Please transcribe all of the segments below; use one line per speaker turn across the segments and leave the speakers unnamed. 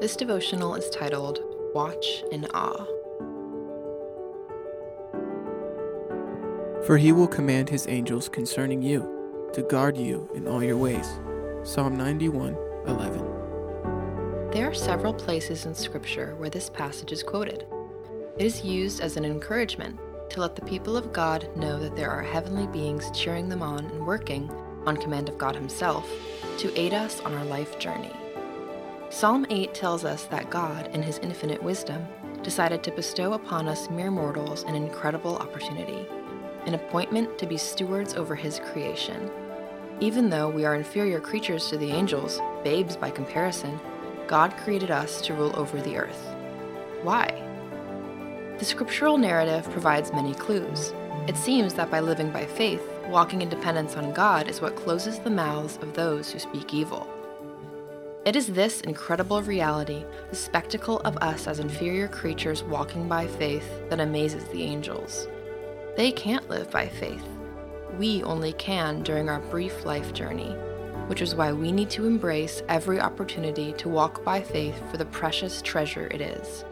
This devotional is titled Watch in Awe.
For he will command his angels concerning you to guard you in all your ways. Psalm 91 11.
There are several places in Scripture where this passage is quoted. It is used as an encouragement to let the people of God know that there are heavenly beings cheering them on and working, on command of God Himself, to aid us on our life journey. Psalm 8 tells us that God, in His infinite wisdom, decided to bestow upon us mere mortals an incredible opportunity an appointment to be stewards over His creation. Even though we are inferior creatures to the angels, babes by comparison, God created us to rule over the earth. Why? The scriptural narrative provides many clues. It seems that by living by faith, walking in dependence on God is what closes the mouths of those who speak evil. It is this incredible reality, the spectacle of us as inferior creatures walking by faith, that amazes the angels. They can't live by faith. We only can during our brief life journey, which is why we need to embrace every opportunity to walk by faith for the precious treasure it is.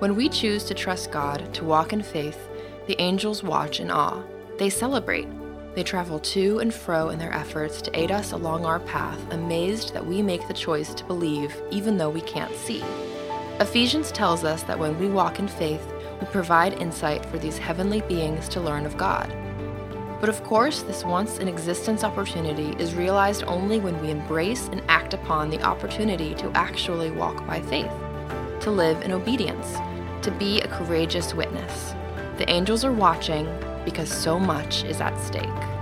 When we choose to trust God, to walk in faith, the angels watch in awe. They celebrate. They travel to and fro in their efforts to aid us along our path, amazed that we make the choice to believe even though we can't see. Ephesians tells us that when we walk in faith, we provide insight for these heavenly beings to learn of God. But of course, this once in existence opportunity is realized only when we embrace and act upon the opportunity to actually walk by faith to live in obedience, to be a courageous witness. The angels are watching because so much is at stake.